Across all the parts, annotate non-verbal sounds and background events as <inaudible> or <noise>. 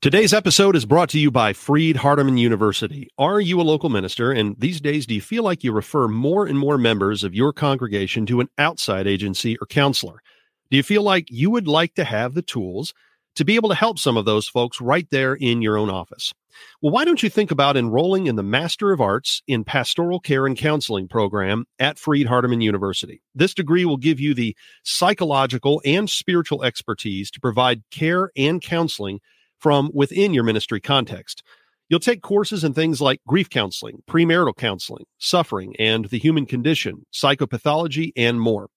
Today's episode is brought to you by Freed Hardeman University. Are you a local minister? And these days, do you feel like you refer more and more members of your congregation to an outside agency or counselor? Do you feel like you would like to have the tools to be able to help some of those folks right there in your own office? Well, why don't you think about enrolling in the Master of Arts in Pastoral Care and Counseling program at Freed Hardeman University? This degree will give you the psychological and spiritual expertise to provide care and counseling from within your ministry context. You'll take courses in things like grief counseling, premarital counseling, suffering and the human condition, psychopathology, and more.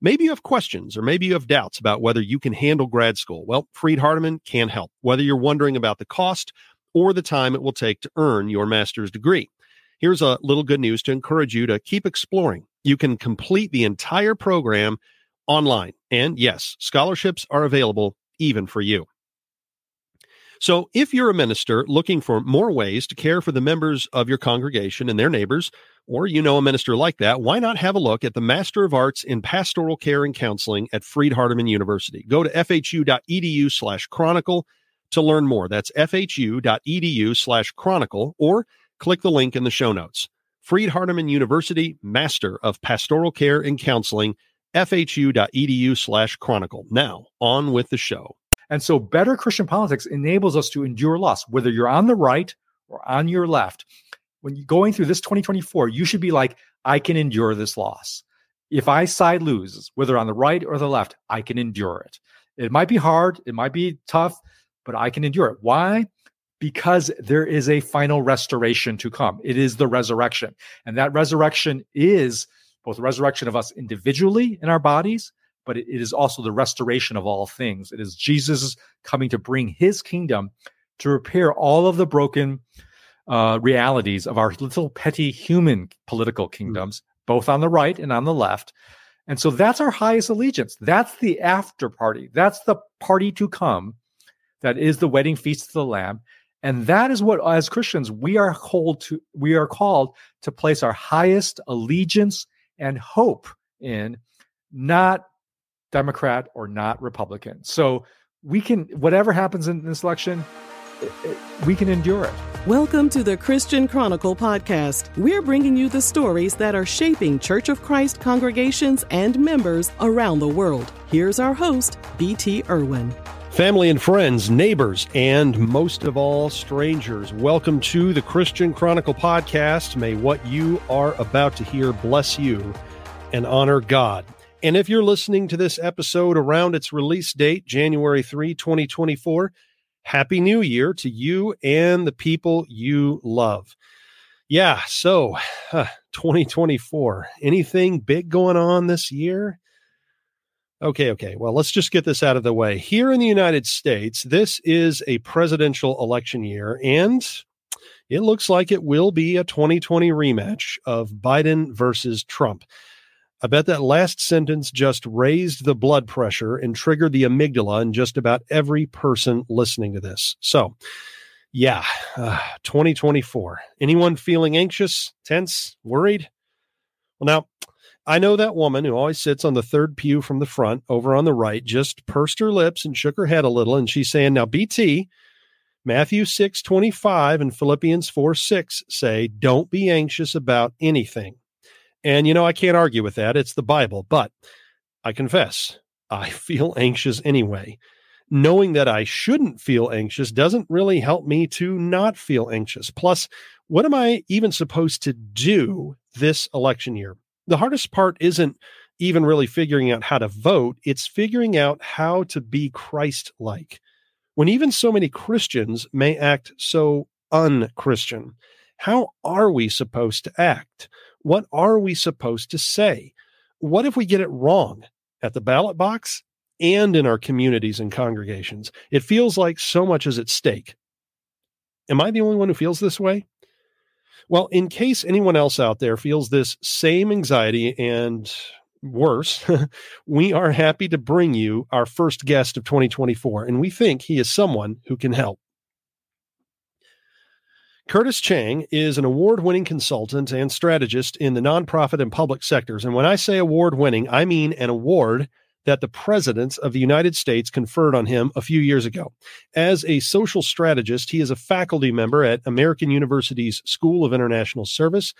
Maybe you have questions or maybe you have doubts about whether you can handle grad school. Well, Freed Hardeman can help, whether you're wondering about the cost or the time it will take to earn your master's degree. Here's a little good news to encourage you to keep exploring. You can complete the entire program online. And yes, scholarships are available even for you. So, if you're a minister looking for more ways to care for the members of your congregation and their neighbors, or you know a minister like that, why not have a look at the Master of Arts in Pastoral Care and Counseling at Freed Hardeman University? Go to fhu.edu slash chronicle to learn more. That's fhu.edu slash chronicle, or click the link in the show notes. Freed Hardeman University, Master of Pastoral Care and Counseling, fhu.edu slash chronicle. Now, on with the show. And so better Christian politics enables us to endure loss, whether you're on the right or on your left. When you're going through this 2024, you should be like, I can endure this loss. If I side loses, whether on the right or the left, I can endure it. It might be hard, it might be tough, but I can endure it. Why? Because there is a final restoration to come. It is the resurrection. And that resurrection is both the resurrection of us individually in our bodies, but it is also the restoration of all things. It is Jesus coming to bring his kingdom to repair all of the broken uh, realities of our little petty human political mm-hmm. kingdoms, both on the right and on the left. And so that's our highest allegiance. That's the after party. That's the party to come. That is the wedding feast of the Lamb. And that is what, as Christians, we are called to. We are called to place our highest allegiance and hope in, not Democrat or not Republican. So we can, whatever happens in this election, it, it, we can endure it. Welcome to the Christian Chronicle podcast. We're bringing you the stories that are shaping Church of Christ congregations and members around the world. Here's our host, B.T. Irwin. Family and friends, neighbors, and most of all, strangers, welcome to the Christian Chronicle podcast. May what you are about to hear bless you and honor God. And if you're listening to this episode around its release date, January 3, 2024, Happy New Year to you and the people you love. Yeah, so uh, 2024. Anything big going on this year? Okay, okay. Well, let's just get this out of the way. Here in the United States, this is a presidential election year, and it looks like it will be a 2020 rematch of Biden versus Trump. I bet that last sentence just raised the blood pressure and triggered the amygdala in just about every person listening to this. So, yeah, uh, 2024. Anyone feeling anxious, tense, worried? Well, now, I know that woman who always sits on the third pew from the front over on the right just pursed her lips and shook her head a little. And she's saying, Now, BT, Matthew 6 25 and Philippians 4 6 say, Don't be anxious about anything and, you know, I can't argue with that. It's the Bible. But I confess, I <laughs> feel anxious anyway. Knowing that I shouldn't feel anxious doesn't really help me to not feel anxious. Plus, what am I even supposed to do this election year? The hardest part isn't even really figuring out how to vote, it's figuring out how to be Christ like. When even so many Christians may act so unchristian, how are we supposed to act? What are we supposed to say? What if we get it wrong at the ballot box and in our communities and congregations? It feels like so much is at stake. Am I the only one who feels this way? Well, in case anyone else out there feels this same anxiety and worse, <laughs> we are happy to bring you our first guest of 2024, and we think he is someone who can help. Curtis Chang is an award winning consultant and strategist in the nonprofit and public sectors. And when I say award winning, I mean an award that the President of the United States conferred on him a few years ago. As a social strategist, he is a faculty member at American University's School of International Service.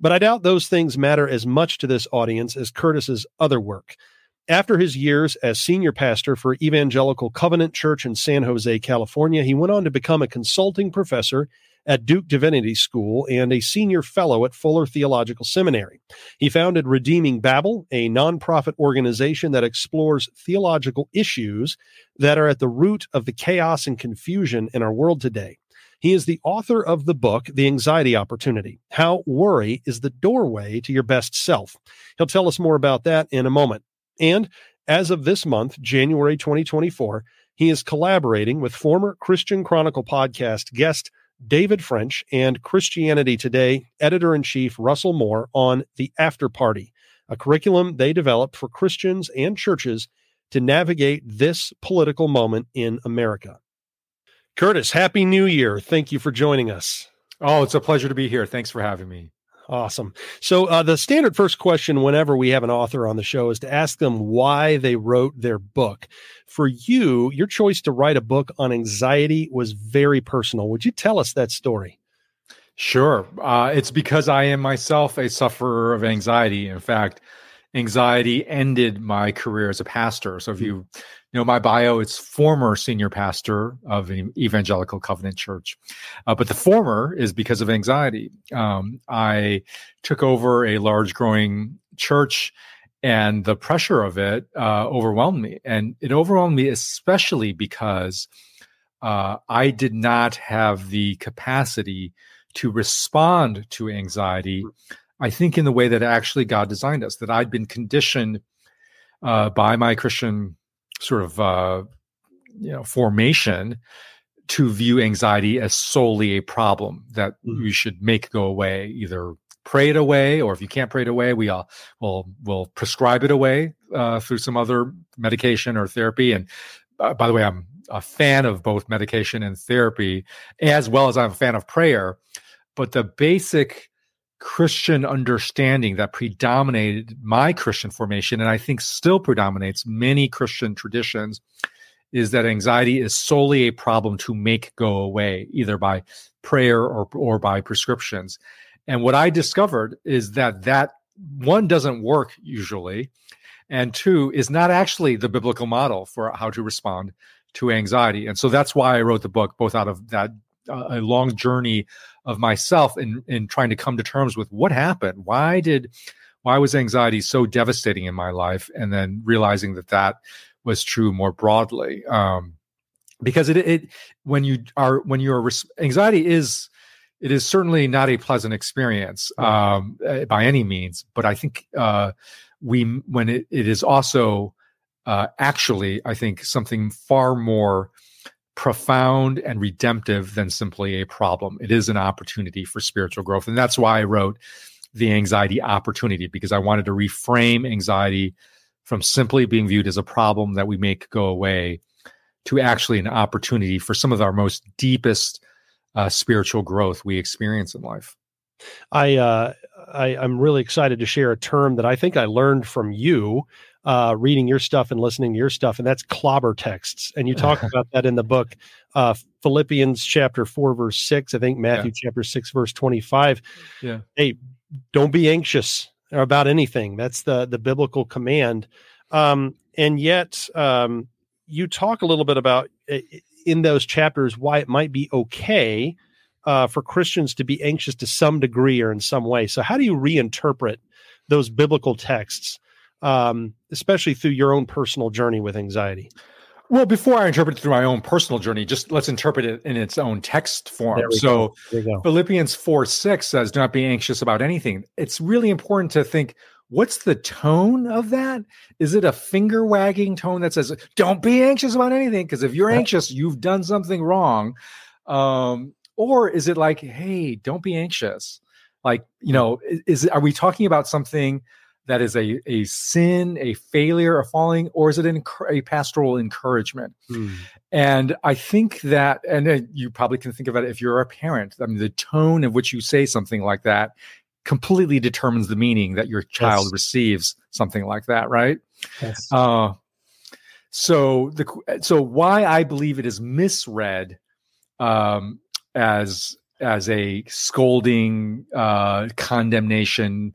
But I doubt those things matter as much to this audience as Curtis's other work. After his years as senior pastor for Evangelical Covenant Church in San Jose, California, he went on to become a consulting professor at Duke Divinity School and a senior fellow at Fuller Theological Seminary. He founded Redeeming Babel, a nonprofit organization that explores theological issues that are at the root of the chaos and confusion in our world today. He is the author of the book, The Anxiety Opportunity How Worry is the Doorway to Your Best Self. He'll tell us more about that in a moment. And as of this month, January 2024, he is collaborating with former Christian Chronicle podcast guest David French and Christianity Today editor in chief Russell Moore on The After Party, a curriculum they developed for Christians and churches to navigate this political moment in America. Curtis, Happy New Year. Thank you for joining us. Oh, it's a pleasure to be here. Thanks for having me. Awesome. So, uh, the standard first question whenever we have an author on the show is to ask them why they wrote their book. For you, your choice to write a book on anxiety was very personal. Would you tell us that story? Sure. Uh, it's because I am myself a sufferer of anxiety. In fact, anxiety ended my career as a pastor. So if you you know my bio, it's former senior pastor of an evangelical covenant church, uh, but the former is because of anxiety. Um, I took over a large growing church. And the pressure of it uh, overwhelmed me. And it overwhelmed me especially because uh, I did not have the capacity to respond to anxiety I think in the way that actually God designed us, that I'd been conditioned uh, by my Christian sort of uh, you know formation to view anxiety as solely a problem that mm-hmm. you should make go away, either pray it away, or if you can't pray it away, we all will will prescribe it away uh, through some other medication or therapy. And uh, by the way, I'm a fan of both medication and therapy, as well as I'm a fan of prayer. But the basic Christian understanding that predominated my Christian formation, and I think still predominates many Christian traditions, is that anxiety is solely a problem to make go away, either by prayer or, or by prescriptions. And what I discovered is that that one doesn't work usually, and two is not actually the biblical model for how to respond to anxiety. And so that's why I wrote the book, both out of that uh, a long journey of myself in in trying to come to terms with what happened. Why did why was anxiety so devastating in my life? And then realizing that that was true more broadly. Um, because it, it when you are when you're anxiety is it is certainly not a pleasant experience um, eh, by any means but i think uh, we when it, it is also uh, actually i think something far more profound and redemptive than simply a problem. It is an opportunity for spiritual growth. And that's why I wrote The Anxiety Opportunity, because I wanted to reframe anxiety from simply being viewed as a problem that we make go away to actually an opportunity for some of our most deepest uh, spiritual growth we experience in life. I, uh, I I'm really excited to share a term that I think I learned from you uh, reading your stuff and listening to your stuff, and that's clobber texts. And you talk <laughs> about that in the book, uh, Philippians chapter four, verse six. I think Matthew yeah. chapter six, verse twenty-five. Yeah. Hey, don't be anxious about anything. That's the the biblical command. Um, and yet, um, you talk a little bit about in those chapters why it might be okay uh, for Christians to be anxious to some degree or in some way. So, how do you reinterpret those biblical texts um, especially through your own personal journey with anxiety? Well, before I interpret it through my own personal journey, just let's interpret it in its own text form. So Philippians 4 6 says, Do not be anxious about anything. It's really important to think what's the tone of that? Is it a finger wagging tone that says, Don't be anxious about anything? Because if you're anxious, you've done something wrong. Um, or is it like, Hey, don't be anxious? Like, you know, is, is are we talking about something that is a, a sin, a failure, a falling, or is it an, a pastoral encouragement? Mm. And I think that, and you probably can think about it if you're a parent. I mean, the tone of which you say something like that completely determines the meaning that your child yes. receives something like that, right? Yes. Uh, so the so why I believe it is misread um, as as a scolding uh, condemnation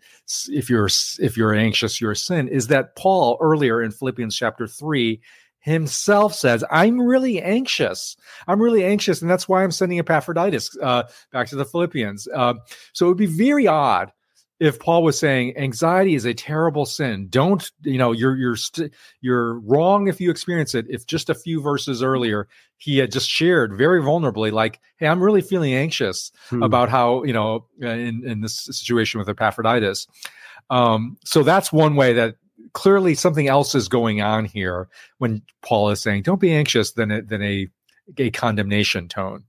if you're if you're anxious you're a sin is that paul earlier in philippians chapter 3 himself says i'm really anxious. I'm really anxious and that's why i'm sending epaphroditus uh, back to the philippians. Uh, so it would be very odd if Paul was saying anxiety is a terrible sin, don't you know you're you're you st- you're wrong if you experience it. If just a few verses earlier he had just shared very vulnerably, like, "Hey, I'm really feeling anxious hmm. about how you know in in this situation with Epaphroditus." Um, so that's one way that clearly something else is going on here when Paul is saying, "Don't be anxious," than a, than a a condemnation tone,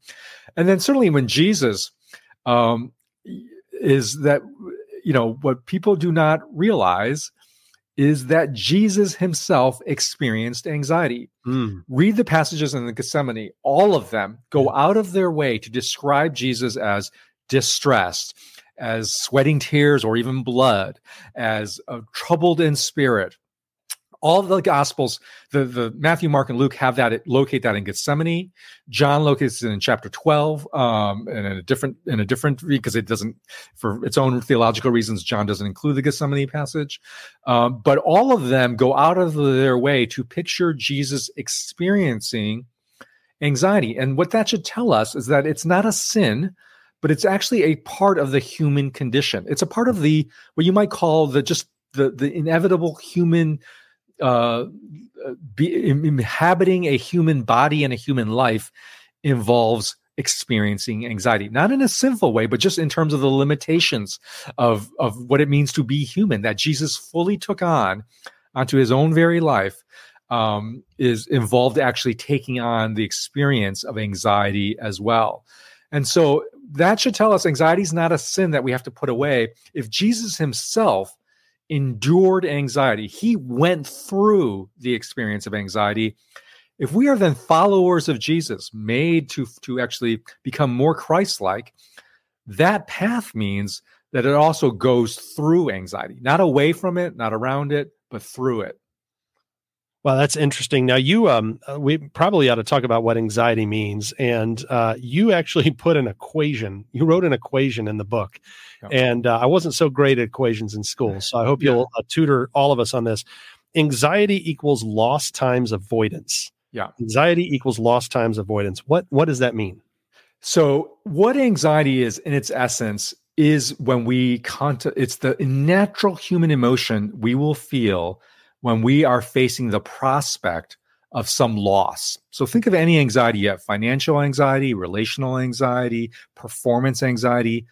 and then certainly when Jesus um, is that you know, what people do not realize is that Jesus himself experienced anxiety. Mm. Read the passages in the Gethsemane, all of them go out of their way to describe Jesus as distressed, as sweating tears or even blood, as uh, troubled in spirit, all the gospels the the matthew mark and luke have that locate that in gethsemane. John locates it in chapter 12 um and in a different in a different because it doesn't for its own theological reasons john doesn't include the gethsemane passage. Um, but all of them go out of their way to picture jesus experiencing anxiety. And what that should tell us is that it's not a sin but it's actually a part of the human condition. It's a part of the what you might call the just the the inevitable human uh, inhabiting a human body and a human life involves experiencing anxiety. Not in a sinful way but just in terms of the limitations of of what it means to be human that jesus fully took on onto his own very life um, is involved actually taking on the experience of anxiety as well. And so that should tell us anxiety is not a sin that we have to put away. If jesus himself endured anxiety. He went through the experience of anxiety. If we are then followers of Jesus, made to, to actually become more Christ like, that path means that it also goes through anxiety, not away from it, not around it, but through it. Well, that's interesting. Now, you, um, uh, we probably ought to talk about what anxiety means. And uh, you actually <laughs> put an equation. You wrote an equation in the book, and uh, I wasn't so great at equations in school, <laughs> so I hope you'll uh, tutor all of us on this. Anxiety equals lost times avoidance. Yeah, anxiety equals lost times avoidance. What what does that mean? So, what anxiety is in its essence is when we contact. It's the natural human emotion we will feel when we are facing the prospect of some loss. So think of any anxiety you have financial anxiety, relational anxiety, performance anxiety.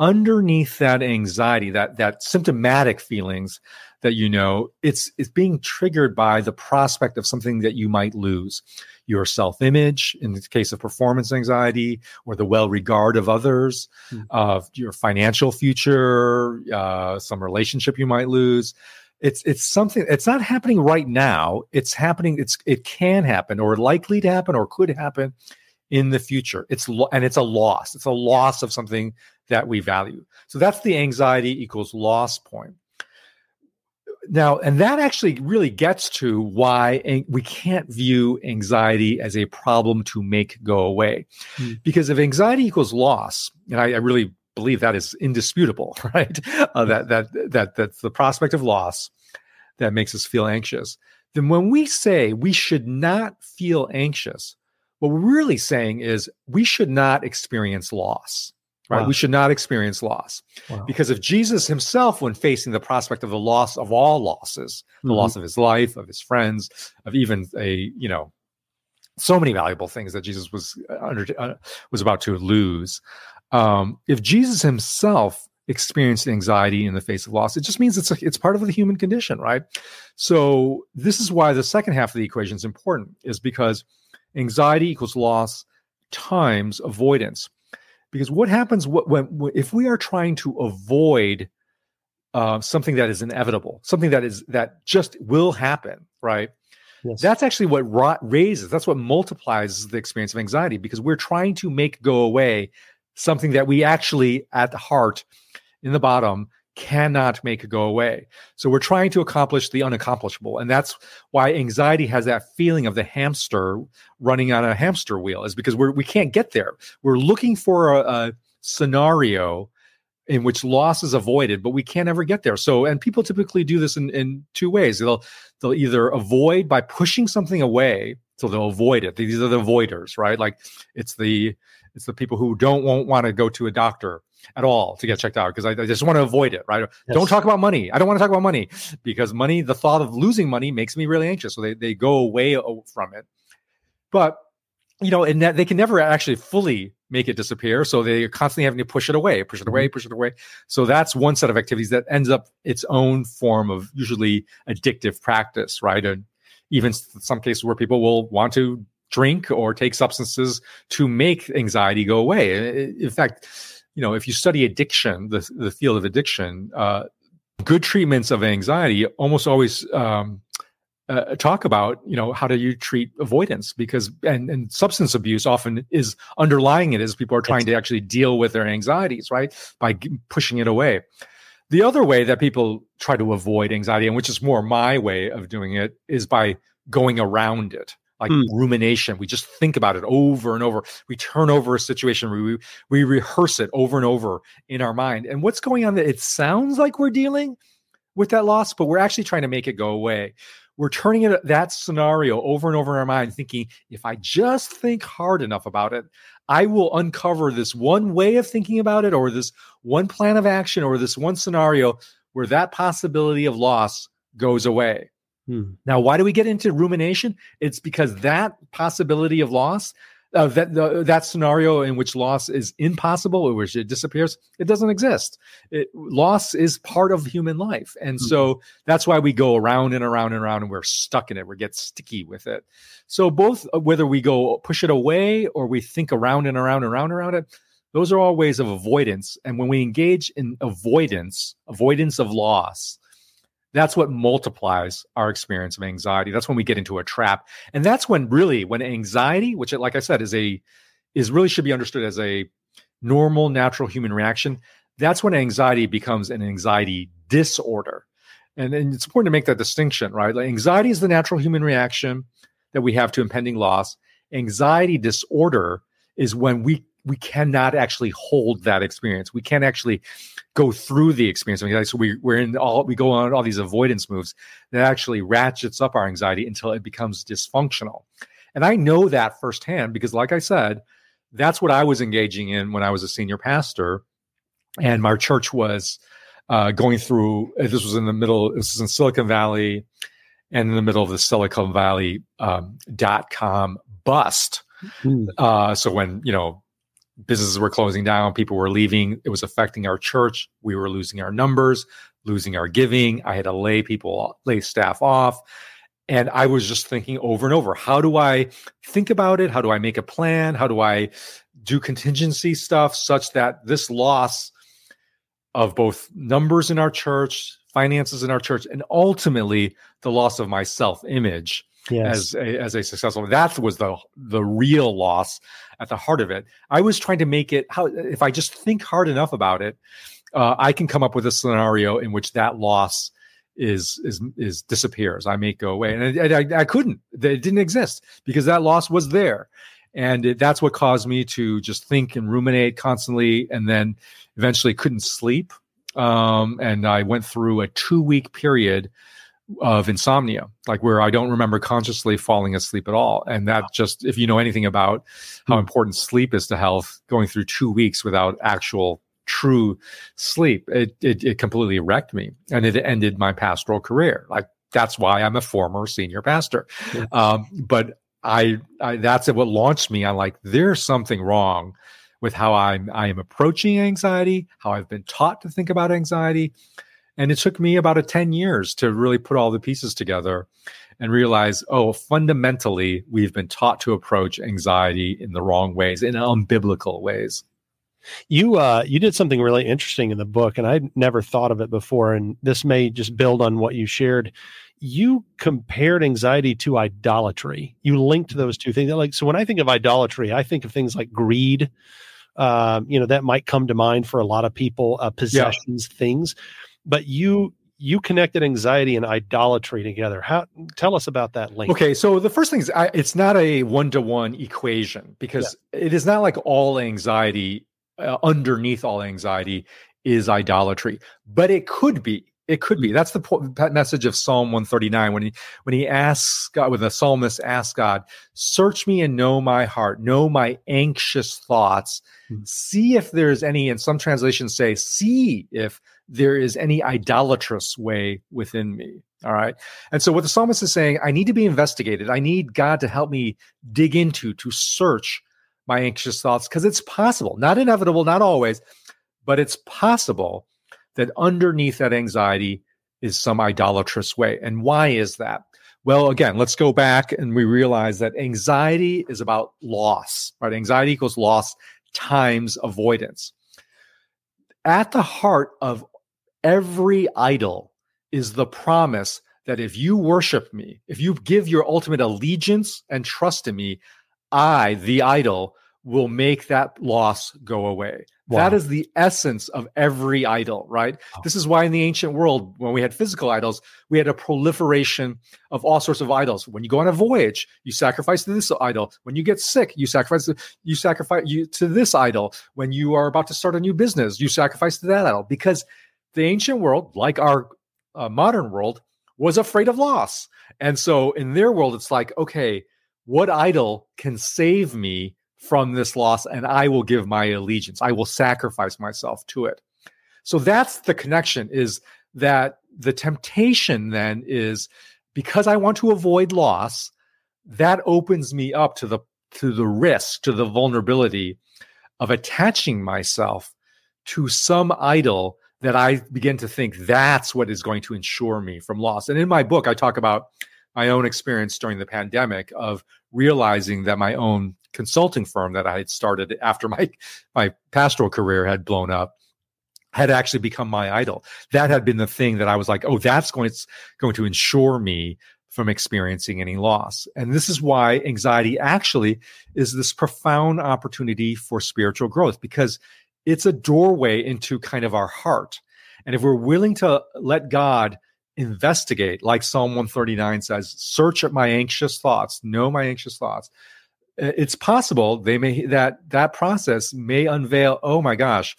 Underneath that anxiety, that, that symptomatic feelings that you know, it's, it's being triggered by the prospect of something that you might lose. Your self image, in the case of performance anxiety, or the well regard of others, mm-hmm. uh, your financial future, uh, some relationship you might lose it's it's something it's not happening right now. It's happening it's it can happen or likely to happen or could happen in the future. It's lo- and it's a loss. It's a loss of something that we value. So that's the anxiety equals loss point. Now and that actually really gets to why we can't view anxiety as a problem to make go away. Mm. because if anxiety equals loss and I, I really believe that is indisputable, <laughs> right? Uh, that that that that's the prospect of loss that makes us feel anxious. Then when we say we should not feel anxious, what we're really saying is we should not experience loss. Right? Wow. We should not experience loss. Wow. Because if Jesus himself, when facing the prospect of the loss of all losses, the mm-hmm. loss of his life, of his friends, of even a, you know, so many valuable things that Jesus was uh, under, uh, was about to lose. Um, if Jesus himself experienced anxiety in the face of loss, it just means it's a, it's part of the human condition, right? So this is why the second half of the equation is important, is because anxiety equals loss times avoidance. Because what happens when, when if we are trying to avoid uh, something that is inevitable, something that is that just will happen, right? Yes. That's actually what raises, that's what multiplies the experience of anxiety because we're trying to make go away something that we actually at the heart in the bottom cannot make go away. So we're trying to accomplish the unaccomplishable. And that's why anxiety has that feeling of the hamster running on a hamster wheel, is because we're, we can't get there. We're looking for a, a scenario in which loss is avoided, but we can't ever get there. So, and people typically do this in, in two ways. They'll they'll either avoid by pushing something away, so they'll avoid it. These are the avoiders, right? Like it's the it's the people who don't won't want to go to a doctor at all to get checked out because I, I, just want to avoid it, right? Yes. Don't talk about money. I don't want to talk about money because money, the thought of losing money makes me really anxious. So they, they go away from it. But, you know, and that they can never actually fully make it disappear. So they're constantly having to push it away, push it away, mm-hmm. push it away. So that's one set of activities that ends up its own form of usually addictive practice, right? And even some cases where people will want to drink or take substances to make anxiety go away. In fact, you know, if you study addiction, the, the field of addiction, uh, good treatments of anxiety almost always um, uh, talk about, you know, how do you treat avoidance? Because and, and substance abuse often is underlying it as people are trying to actually deal with their anxieties, right? By g- pushing it away. The other way that people try to avoid anxiety, and which is more my way of doing it, is by going around it like mm. rumination. We just think about it over and over. We turn over a situation. We, we rehearse it over and over in our mind. And what's going on? That it sounds like we're dealing with that loss, but we're actually trying to make it go away. We're turning it that scenario over and over in our mind, thinking if I just think hard enough about it, I will uncover this one way of thinking about it, or this one plan of action, or this one scenario where that possibility of loss goes away. Hmm. Now, why do we get into rumination? It's because that possibility of loss, uh, that the, that scenario in which loss is impossible, or which it disappears, it doesn't exist. It, loss is part of human life, and hmm. so that's why we go around and around and around, and we're stuck in it. We get sticky with it. So both uh, whether we go push it away or we think around and around and around around it, those are all ways of avoidance. And when we engage in avoidance, avoidance of loss, that's what multiplies our experience of anxiety. That's when we get into a trap. And that's when really when anxiety which like i said is a is really should be understood as a normal natural human reaction that's when anxiety becomes an anxiety disorder. And, and it's important to make that distinction right? Like anxiety is the natural human reaction that we have to impending loss. Anxiety disorder is when we we cannot actually hold that experience. We can't actually go through the experience. I mean, so we, we're in all, we go on all these avoidance moves that actually ratchets up our anxiety until it becomes dysfunctional. And I know that firsthand because, like I said, that's what I was engaging in when I was a senior pastor. And my church was uh, going through, this was in the middle, this was in Silicon Valley and in the middle of the Silicon Valley um, dot com bust. Mm. Uh, so when, you know, businesses were closing down, people were leaving. It was affecting our church. We were losing our numbers, losing our giving. I had to lay people, lay staff off. And I was just thinking over and over, how do I think about it? How do I make a plan? How do I do contingency stuff such that this loss of both numbers in our church, finances in our church, and ultimately the loss of my self image yes. as a, as a successful. That was the the real loss at the heart of it. I was trying to make it how if I just think hard enough about it, uh, I can come up with a scenario in which that loss is is is disappears. I make go away, and I, I, I couldn't. It didn't exist because that loss was there, and it, that's what caused me to just think and ruminate constantly, and then eventually couldn't sleep. Um, and I went through a two week period of insomnia, like where I don't remember consciously falling asleep at all. And that just, if you know anything about how hmm. important sleep is to health, going through two weeks without actual true sleep, it, it, it completely wrecked me and it ended my pastoral career. Like that's why I'm a former senior pastor. Um, but I, I, that's what launched me. I'm like, there's something wrong with how I'm, I am approaching anxiety, how I've been taught to think about anxiety and it took me about a 10 years to really put all the pieces together and realize, oh, fundamentally, we've been taught to approach anxiety in the wrong ways, in unbiblical ways. You uh, you did something really interesting in the book, and I'd never thought of it before. And this may just build on what you shared. You compared anxiety to idolatry. You linked those two things. Like so, when I think of idolatry, I think of things like greed, Um, you know, that might come to mind for a lot of people, uh, possessions, yeah. things. But you you connected anxiety and idolatry together. How tell us about that link? Okay, so the first thing is I, it's not a one to one equation because yeah. it is not like all anxiety uh, underneath all anxiety is idolatry, but it could be. It could be. That's the po- message of Psalm 139 when he when he asks God, when the psalmist asks God, "Search me and know my heart, know my anxious thoughts, mm-hmm. see if there's any." And some translations say, "See if there is any idolatrous way within me." All right. And so what the psalmist is saying, I need to be investigated. I need God to help me dig into, to search my anxious thoughts, because it's possible, not inevitable, not always, but it's possible that underneath that anxiety is some idolatrous way. And why is that? Well, again, let's go back and we realize that anxiety is about loss, right? Anxiety equals loss times avoidance. At the heart of every idol is the promise that if you worship me, if you give your ultimate allegiance and trust in me, I, the idol, will make that loss go away. Wow. That is the essence of every idol, right? Wow. This is why in the ancient world, when we had physical idols, we had a proliferation of all sorts of idols. When you go on a voyage, you sacrifice to this idol. When you get sick, you sacrifice to, you sacrifice you, to this idol. When you are about to start a new business, you sacrifice to that idol because the ancient world, like our uh, modern world, was afraid of loss. And so in their world, it's like, okay, what idol can save me from this loss and I will give my allegiance. I will sacrifice myself to it. So that's the connection is that the temptation then is because I want to avoid loss, that opens me up to the to the risk, to the vulnerability of attaching myself to some idol that I begin to think that's what is going to ensure me from loss. And in my book, I talk about my own experience during the pandemic of realizing that my own consulting firm that I had started after my <laughs> my pastoral career had blown up had actually become my idol. That had been the thing that I was like, oh, that's going to, going to ensure me from experiencing any loss. And this is why anxiety actually is this profound opportunity for spiritual growth because it's a doorway into kind of our heart. And if we're willing to let God investigate, like Psalm 139 says, search at my anxious thoughts, know my anxious thoughts, uh, it's possible they may that that process may unveil oh my gosh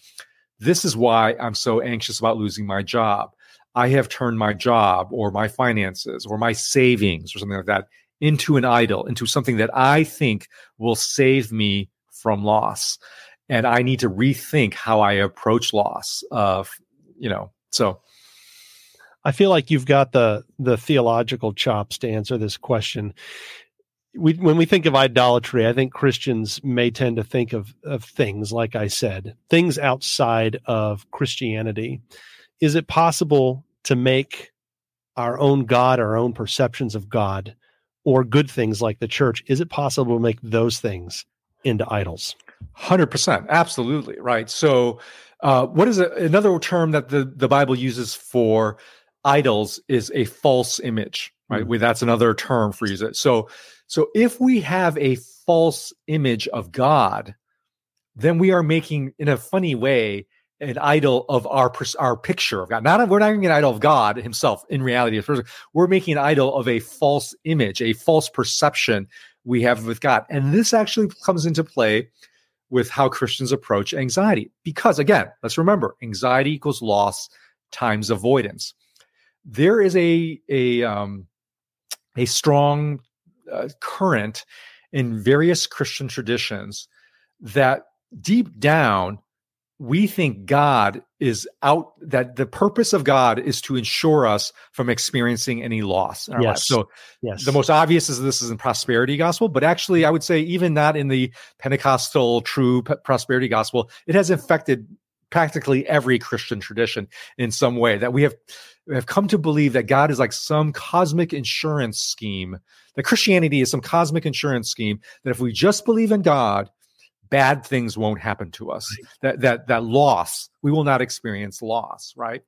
this is why i'm so anxious about losing my job i have turned my job or my finances or my savings or something like that into an idol into something that i think will save me from loss and i need to rethink how i approach loss of you know so I feel like you've got the the theological chops to answer this question we when we think of idolatry, I think Christians may tend to think of of things like I said, things outside of Christianity. Is it possible to make our own God, our own perceptions of God, or good things like the church? Is it possible to make those things into idols? Hundred percent, absolutely right. So, uh, what is a, another term that the the Bible uses for idols is a false image, right? Mm-hmm. That's another term for use it. So so if we have a false image of God, then we are making, in a funny way, an idol of our our picture of God. Not we're not making an idol of God Himself. In reality, we're making an idol of a false image, a false perception we have with God, and this actually comes into play with how Christians approach anxiety. Because again, let's remember, anxiety equals loss times avoidance. There is a a um, a strong uh, current in various Christian traditions that deep down we think God is out, that the purpose of God is to ensure us from experiencing any loss. yes. Life. So, yes. the most obvious is this is in prosperity gospel, but actually, I would say even not in the Pentecostal true prosperity gospel, it has affected practically every Christian tradition in some way that we have have come to believe that God is like some cosmic insurance scheme, that Christianity is some cosmic insurance scheme, that if we just believe in God, bad things won't happen to us. Right. That that that loss, we will not experience loss, right?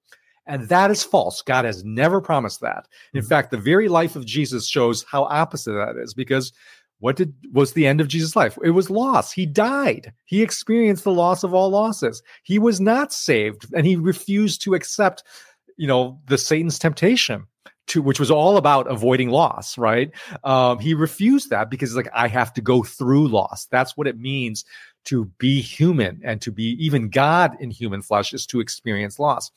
And that is false. God has never promised that. In mm-hmm. fact, the very life of Jesus shows how opposite that is because what did was the end of Jesus' life? It was loss. He died. He experienced the loss of all losses. He was not saved, and he refused to accept, you know, the Satan's temptation to which was all about avoiding loss. Right? Um, he refused that because like I have to go through loss. That's what it means to be human and to be even God in human flesh is to experience loss.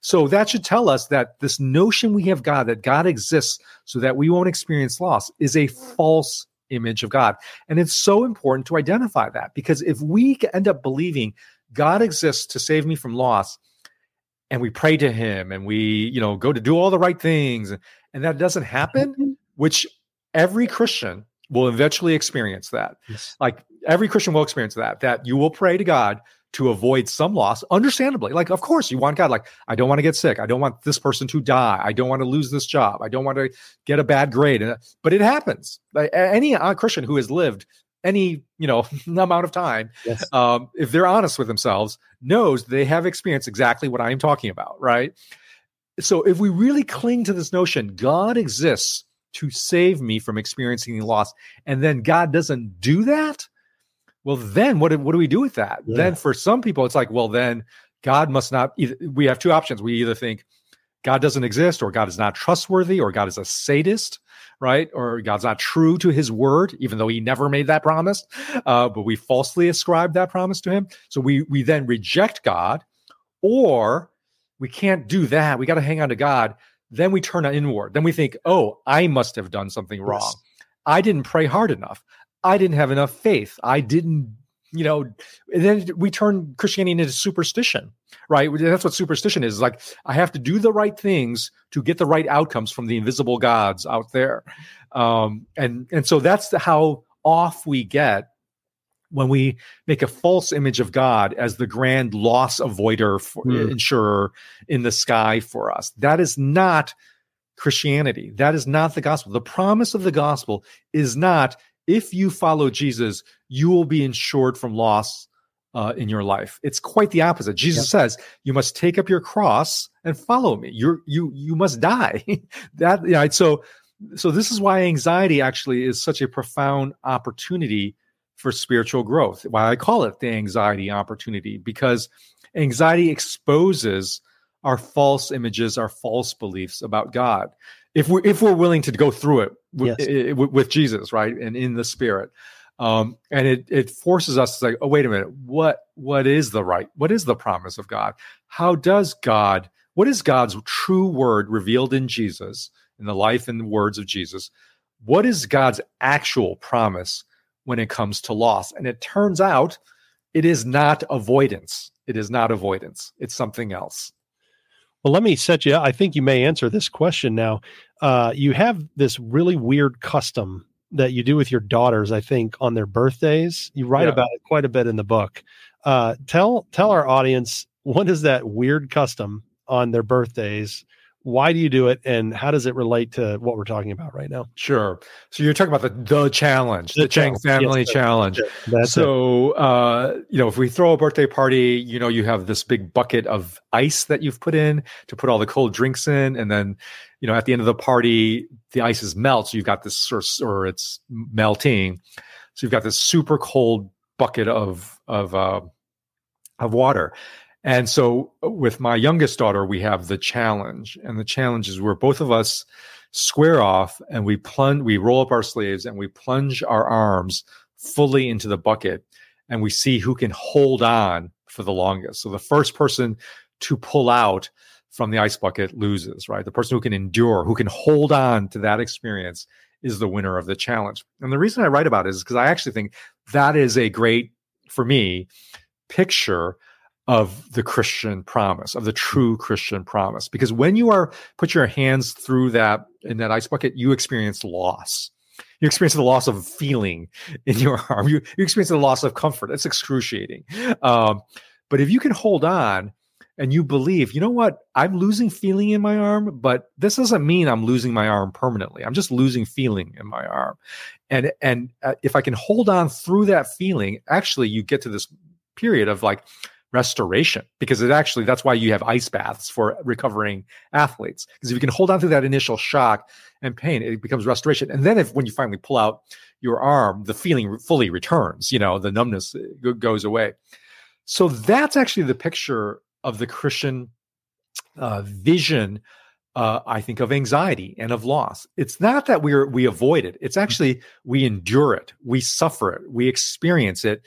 So that should tell us that this notion we have God, that God exists so that we won't experience loss, is a false image of God. And it's so important to identify that because if we end up believing God exists to save me from loss, and we pray to him and we, you know, go to do all the right things, and that doesn't happen, mm-hmm. which every Christian will eventually experience that. Yes. Like every Christian will experience that, that you will pray to God to avoid some loss, understandably. Like, of course, you want God, like, I don't want to get sick. I don't want this person to die. I don't want to lose this job. I don't want to get a bad grade. But it happens. Like, any uh, Christian who has lived any you know <laughs> amount of time yes. um, if they're honest with themselves knows they have experienced exactly what i'm talking about right so if we really cling to this notion god exists to save me from experiencing loss and then god doesn't do that well, then what, what do we do with that? Yeah. Then for some people, it's like, well, then God must not. Either, we have two options. We either think God doesn't exist, or God is not trustworthy, or God is a sadist, right? Or God's not true to his word, even though he never made that promise. Uh, but we falsely ascribe that promise to him. So we we then reject God, or we can't do that. We got to hang on to God. Then we turn inward. Then we think, oh, I must have done something wrong. Yes. I didn't pray hard enough. I didn't have enough faith. I didn't, you know, then we turn Christianity into superstition, right? That's what superstition is. Like, I have to do the right things to get the right outcomes from the invisible gods out there. Um, and, and so that's the, how off we get when we make a false image of God as the grand loss avoider, for, mm. insurer in the sky for us. That is not Christianity. That is not the gospel. The promise of the gospel is not if you follow Jesus, you will be insured from loss uh, in your life. It's quite the opposite. Jesus yep. says, "You must take up your cross and follow me. You're you you must die." <laughs> that yeah. So so this is why anxiety actually is such a profound opportunity for spiritual growth. Why I call it the anxiety opportunity because anxiety exposes our false images, our false beliefs about God if we're if we're willing to go through it with, yes. with Jesus, right, and in the Spirit, um, and it it forces us to say, oh, wait a minute, what what is the right? What is the promise of God? How does God? What is God's true word revealed in Jesus, in the life and the words of Jesus? What is God's actual promise when it comes to loss? And it turns out, it is not avoidance. It is not avoidance. It's something else. Well, let me set you. I think you may answer this question now. Uh, you have this really weird custom that you do with your daughters. I think on their birthdays. You write yeah. about it quite a bit in the book. Uh, tell tell our audience what is that weird custom on their birthdays why do you do it and how does it relate to what we're talking about right now? Sure. So you're talking about the the challenge the, the chang family yes, challenge. That's so uh, you know if we throw a birthday party you know you have this big bucket of ice that you've put in to put all the cold drinks in and then you know at the end of the party the ice is melt so you've got this or, or it's melting. So you've got this super cold bucket of of uh, of water and so uh, with my youngest daughter, we have the challenge. And the challenge is where both of us square off and we plunge, we roll up our sleeves and we plunge our arms fully into the bucket and we see who can hold on for the longest. So the first person to pull out from the ice bucket loses, right? The person who can endure, who can hold on to that experience is the winner of the challenge. And the reason I write about it is because I actually think that is a great, for me, picture of the Christian promise, of the true Christian promise. Because when you are put your hands through that in that ice bucket, you experience loss. You experience the loss of feeling in your <laughs> arm. You, you experience the loss of comfort. It's excruciating. Um, but if you can hold on and you believe, you know what, I'm losing feeling in my arm, but this doesn't mean I'm losing my arm permanently. I'm just losing feeling in my arm. And and uh, if I can hold on through that feeling, actually, you get to this period of like restoration because it actually that's why you have ice baths for recovering athletes because if you can hold on to that initial shock and pain it becomes restoration. And then if when you finally pull out your arm the feeling fully returns you know the numbness uh, goes away. So that's actually the picture of the christian uh, vision uh, I think of anxiety and of loss. It's not that we we avoid it. It's actually we endure it, we suffer it, we experience it,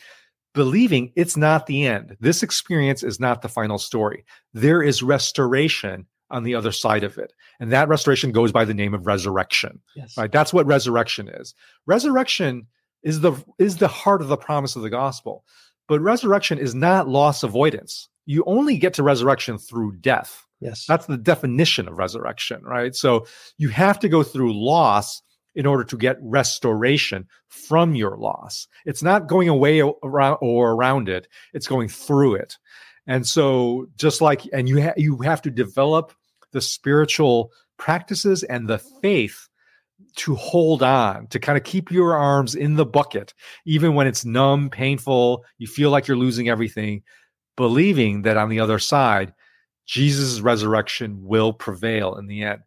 believing it's not the end. This experience is not the final story. There is restoration on the other side of it, and that restoration goes by the name of resurrection. Yes. Right. That's what resurrection is. Resurrection is the is the heart of the promise of the gospel. But resurrection is not loss avoidance. You only get to resurrection through death. Yes. That's the definition of resurrection, right? So you have to go through loss in order to get restoration from your loss. It's not going away or around it, it's going through it. And so just like and you ha- you have to develop the spiritual practices and the faith to hold on, to kind of keep your arms in the bucket, even when it's numb, painful, you feel like you're losing everything, believing that on the other side, Jesus' resurrection will prevail in the end.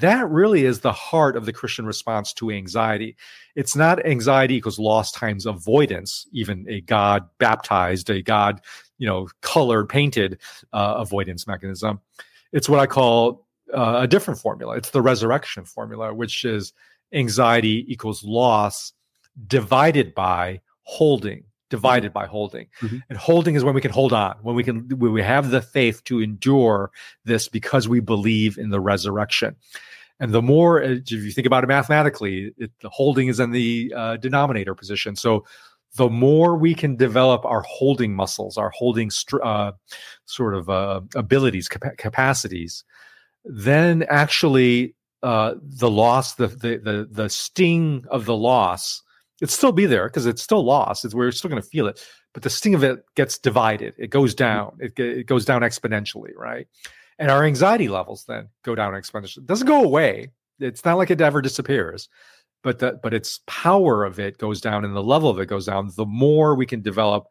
That really is the heart of the Christian response to anxiety. It's not anxiety equals lost times avoidance, even a God baptized, a God, you know, colored, painted uh, avoidance mechanism. It's what I call uh, a different formula. It's the resurrection formula, which is anxiety equals loss divided by holding divided by holding. Mm-hmm. And holding is when we can hold on, when we can when we have the faith to endure this because we believe in the resurrection. And the more, uh, if you think about it mathematically, it, the holding is in the uh, denominator position. So the more we can develop our holding muscles, our holding uh, sort of uh, abilities, cap- capacities, then actually uh, the loss, the, the the the sting of the loss it'd still be there because it's still lost. It's, we're still going to feel it, but the sting of it gets divided. It goes mm-hmm. down. It, it goes down exponentially, right? And our anxiety levels then go down exponentially. It doesn't go away. It's not like it ever disappears, but the but its power of it goes down and the level of it goes down. The more we can develop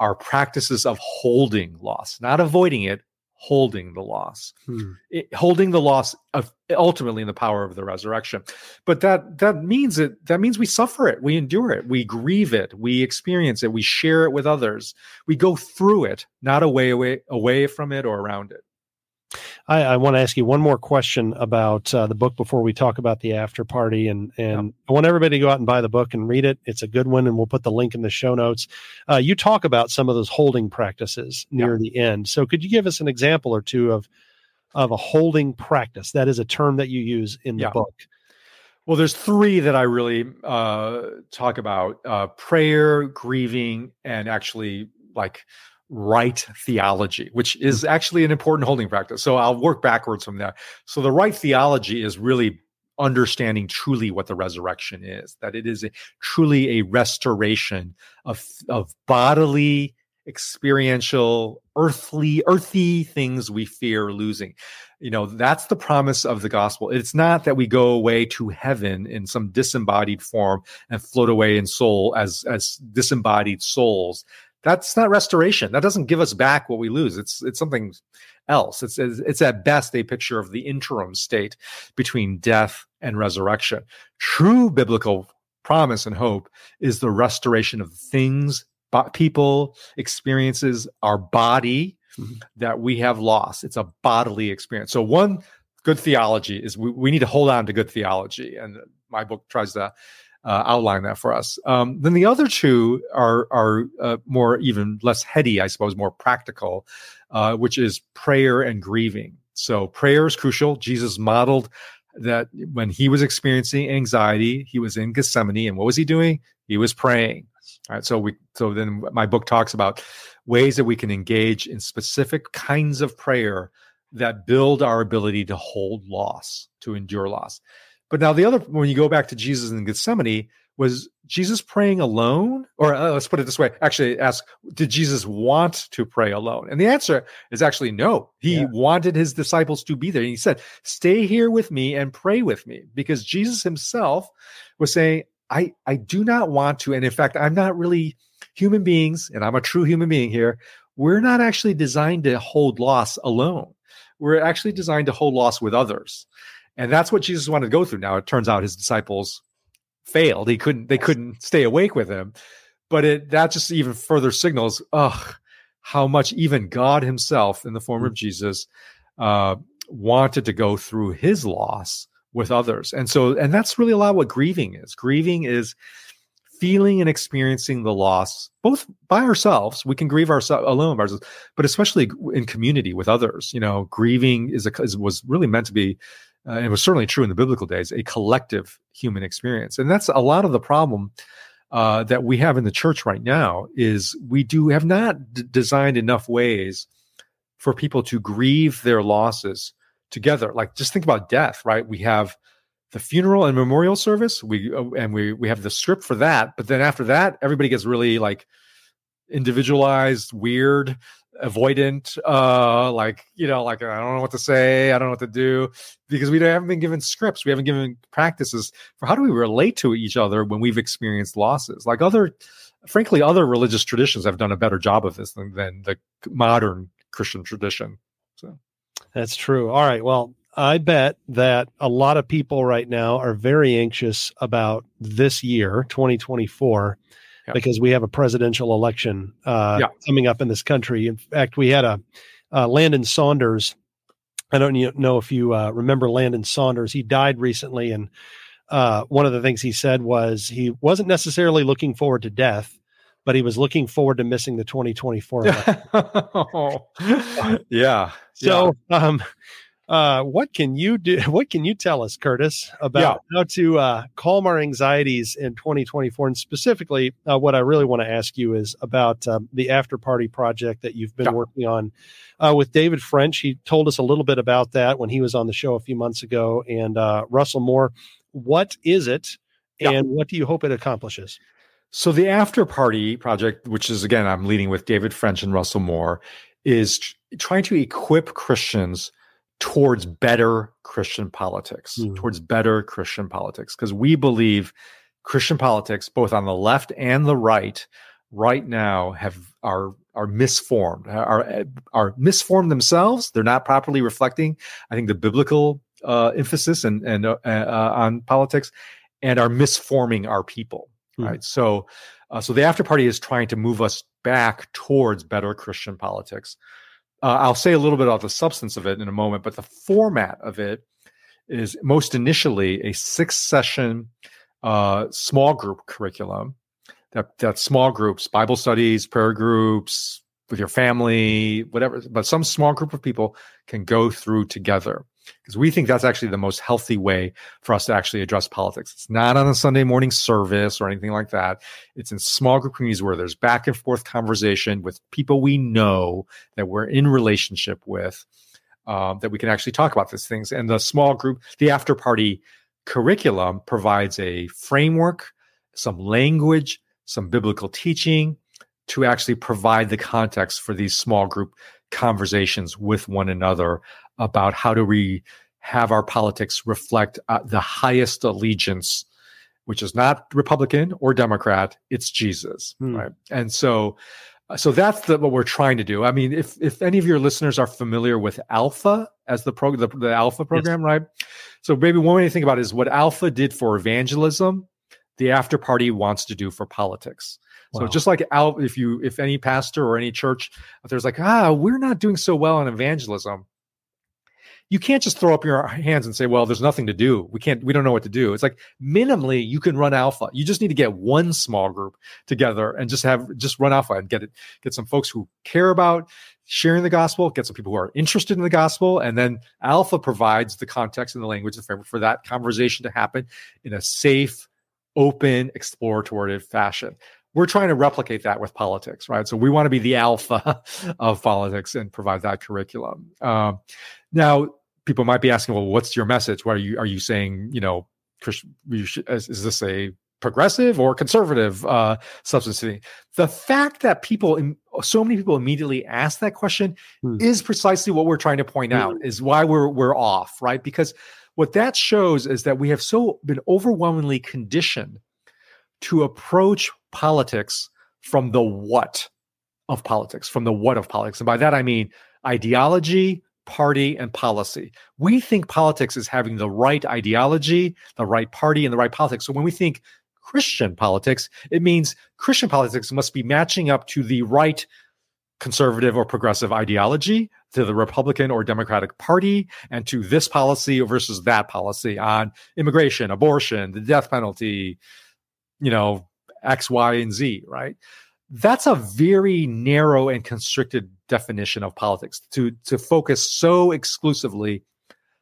our practices of holding loss, not avoiding it, holding the loss, hmm. it, holding the loss of ultimately in the power of the resurrection. But that that means it that means we suffer it, we endure it, we grieve it, we experience it, we share it with others, we go through it, not away away away from it or around it. I, I want to ask you one more question about uh, the book before we talk about the after party, and and yep. I want everybody to go out and buy the book and read it. It's a good one, and we'll put the link in the show notes. Uh, you talk about some of those holding practices near yep. the end, so could you give us an example or two of of a holding practice? That is a term that you use in the yep. book. Well, there's three that I really uh, talk about: uh, prayer, grieving, and actually like right theology, which hmm. is actually an important holding practice. So I'll work backwards from there. So the right theology is really understanding truly what the resurrection is, that it is a, truly a restoration of, of bodily, experiential, earthly, earthy things we fear losing. You know, that's the promise of the gospel. It's not that we go away to heaven in some disembodied form and float away in soul as, as disembodied souls that's not restoration. That doesn't give us back what we lose. It's it's something else. It's it's at best a picture of the interim state between death and resurrection. True biblical promise and hope is the restoration of things, people, experiences, our body mm-hmm. that we have lost. It's a bodily experience. So one good theology is we, we need to hold on to good theology, and my book tries to uh, outline that for us. Um, then the other two are are uh, more even less heady, I suppose, more practical, uh, which is prayer and grieving. So prayer is crucial. Jesus modeled that when he was experiencing anxiety, he was in Gethsemane, and what was he doing? He was praying. All right. So we so then my book talks about ways that we can engage in specific kinds of prayer that build our ability to hold loss, to endure loss. But now the other, when you go back to Jesus in Gethsemane, was Jesus praying alone? Or uh, let's put it this way: actually, ask, did Jesus want to pray alone? And the answer is actually no. He yeah. wanted his disciples to be there. And he said, "Stay here with me and pray with me," because Jesus himself was saying, "I I do not want to, and in fact, I'm not really." Human beings, and I'm a true human being here, we're not actually designed to hold loss alone. We're actually designed to hold loss with others. And that's what Jesus wanted to go through. Now it turns out his disciples failed. He couldn't they couldn't stay awake with him. But it that just even further signals, ugh, how much even God himself in the form of Jesus uh, wanted to go through his loss with others. And so and that's really a lot what grieving is. Grieving is feeling and experiencing the loss both by ourselves we can grieve ourselves alone ourselves but especially in community with others you know grieving is a is, was really meant to be uh, and it was certainly true in the biblical days a collective human experience. And that's a lot of the problem uh, that we have in the church right now is we do have not d- designed enough ways for people to grieve their losses together. Like just think about death right? We have the funeral and memorial service. We uh, and we we have the script for that, but then after that, everybody gets really like individualized, weird, avoidant, uh, like you know, like I don't know what to say, I don't know what to do, because we haven't been given scripts, we haven't given practices for how do we relate to each other when we've experienced losses. Like other, frankly, other religious traditions have done a better job of this than, than the modern Christian tradition. So. That's true. All right. Well, I bet that a lot of people right now are very anxious about this year, 2024, yeah. because we have a presidential election uh, yeah. coming up in this country. In fact, we had a uh, Landon Saunders. I don't know if you uh, remember Landon Saunders. He died recently, and uh, one of the things he said was he wasn't necessarily looking forward to death, but he was looking forward to missing the 2024 yeah. <laughs> So, yeah. um, uh, what can you do? <laughs> What can you tell us, Curtis, about yeah. how to uh, calm our anxieties in 2024? And specifically, uh, what I really want to ask you is about um, the after party project that you've been yeah. working on uh, with David French. He told us a little bit about that when he was on the show a few months ago. And uh, Russell Moore, what is it, and yeah. what do you hope it accomplishes? So the after party project, which is again I'm leading with David French and Russell Moore, is tr- trying to equip Christians towards better Christian politics, mm. towards better Christian politics, because we believe Christian politics, both on the left and the right, right now have are are misformed, are are misformed themselves. They're not properly reflecting, I think, the biblical uh, emphasis and and uh, uh, on politics, and are misforming our people. Mm. Right. So, uh, so the after party is trying to move us back towards better Christian politics. Uh, I'll say a little bit about the substance of it in a moment, but the format of it is most initially a six session uh, small group curriculum. That that small groups, Bible studies, prayer groups with your family, whatever, but some small group of people can go through together because we think that's actually the most healthy way for us to actually address politics. It's not on a Sunday morning service or anything like that. It's in small group communities where there's back and forth conversation with people we know that we're in relationship with, um, that we can actually talk about these things. And the small group, the after party curriculum provides a framework, some language, some biblical teaching to actually provide the context for these small group conversations with one another about how do we have our politics reflect uh, the highest allegiance which is not republican or democrat it's jesus hmm. right and so uh, so that's the, what we're trying to do i mean if if any of your listeners are familiar with alpha as the pro the, the alpha program yes. right so maybe one way to think about it is what alpha did for evangelism the after party wants to do for politics so just like out, if you, if any pastor or any church, if there's like, ah, we're not doing so well in evangelism, you can't just throw up your hands and say, well, there's nothing to do. We can't, we don't know what to do. It's like minimally you can run alpha. You just need to get one small group together and just have, just run alpha and get it, get some folks who care about sharing the gospel, get some people who are interested in the gospel. And then alpha provides the context and the language and framework for that conversation to happen in a safe, open, exploratory fashion we're trying to replicate that with politics, right? So we want to be the alpha <laughs> of politics and provide that curriculum. Um, now, people might be asking, well, what's your message? What are you are you saying? You know, is, is, this a progressive or conservative uh, substance The fact that people, so many people, immediately ask that question hmm. is precisely what we're trying to point hmm. out. Is why we're we're off, right? Because what that shows is that we have so been overwhelmingly conditioned to approach politics from the what, of politics, from the what of politics. And by that, I mean ideology, party, and policy. We think politics is having the right ideology, the right party, and the right politics. So when we think Christian politics, it means Christian politics must be matching up to the right conservative or progressive ideology, to the Republican or Democratic Party, and to this policy versus that policy on immigration, abortion, the death penalty, you know, X, Y, and Z, right? That's a very narrow and constricted definition of politics to, to focus so exclusively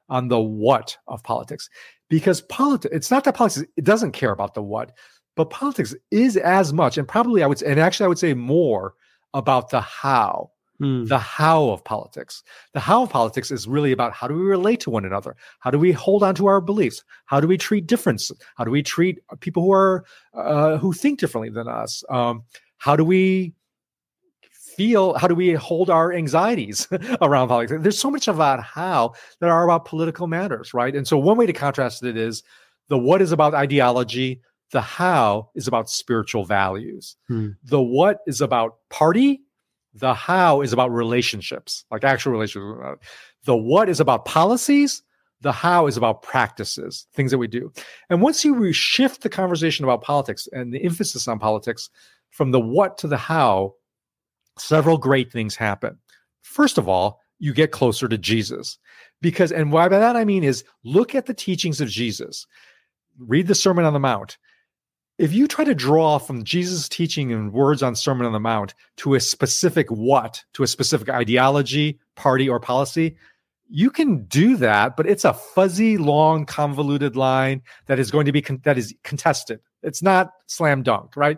on the what of politics. Because politics, it's not that politics, it doesn't care about the what, but politics is as much, and probably I would say, and actually I would say more about the how. Mm. The how of politics. The how of politics is really about how do we relate to one another? How do we hold on to our beliefs? How do we treat difference? How do we treat people who are uh, who think differently than us? Um, how do we feel? How do we hold our anxieties <laughs> around politics? There's so much about how that are about political matters, right? And so one way to contrast it is the what is about ideology, the how is about spiritual values. Hmm. The what is about party. The how is about relationships, like actual relationships. Uh, the what is about policies. The how is about practices, things that we do. And once you shift the conversation about politics and the emphasis on politics from the what to the how, several great things happen. First of all, you get closer to Jesus. Because, and why by that I mean is look at the teachings of Jesus, read the Sermon on the Mount if you try to draw from Jesus' teaching and words on Sermon on the Mount to a specific what, to a specific ideology, party, or policy, you can do that, but it's a fuzzy, long, convoluted line that is going to be con- that is contested. It's not slam dunk, right?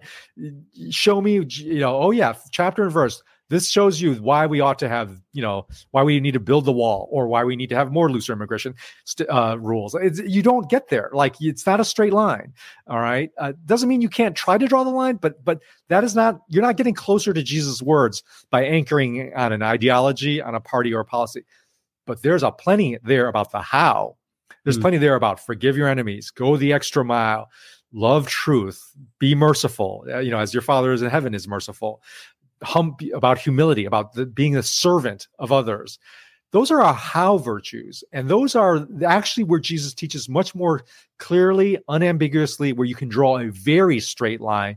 Show me, you know, oh yeah, chapter and verse. This shows you why we ought to have, you know, why we need to build the wall or why we need to have more looser immigration st- uh, rules. It's, you don't get there. Like it's not a straight line. All right. Uh, doesn't mean you can't try to draw the line, but but that is not. You're not getting closer to Jesus' words by anchoring on an ideology, on a party or a policy. But there's a plenty there about the how. There's mm. plenty there about forgive your enemies, go the extra mile, love truth, be merciful. Uh, you know, as your Father is in heaven is merciful hum, about humility, about the, being a servant of others. Those are our how virtues. And those are actually where Jesus teaches much more clearly, unambiguously, where you can draw a very straight line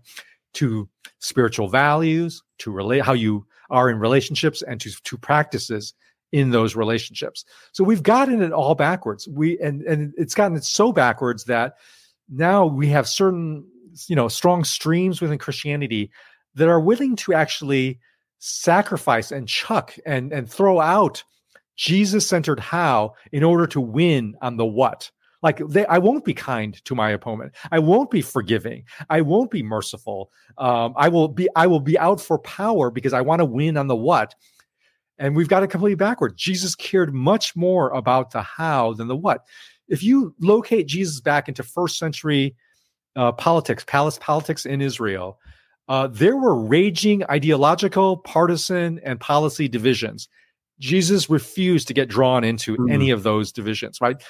to spiritual values, to relate how you are in relationships, and to, to practices in those relationships. So we've gotten it all backwards. We and and it's gotten it so backwards that now we have certain you know strong streams within Christianity that are willing to actually sacrifice and chuck and, and throw out Jesus centered how in order to win on the what. Like they, I won't be kind to my opponent. I won't be forgiving. I won't be merciful. Um, I will be. I will be out for power because I want to win on the what. And we've got it completely backward. Jesus cared much more about the how than the what. If you locate Jesus back into first century uh, politics, palace politics in Israel, uh, there were raging ideological, partisan, and policy divisions. Jesus refused to get drawn into mm-hmm. any of those divisions, right?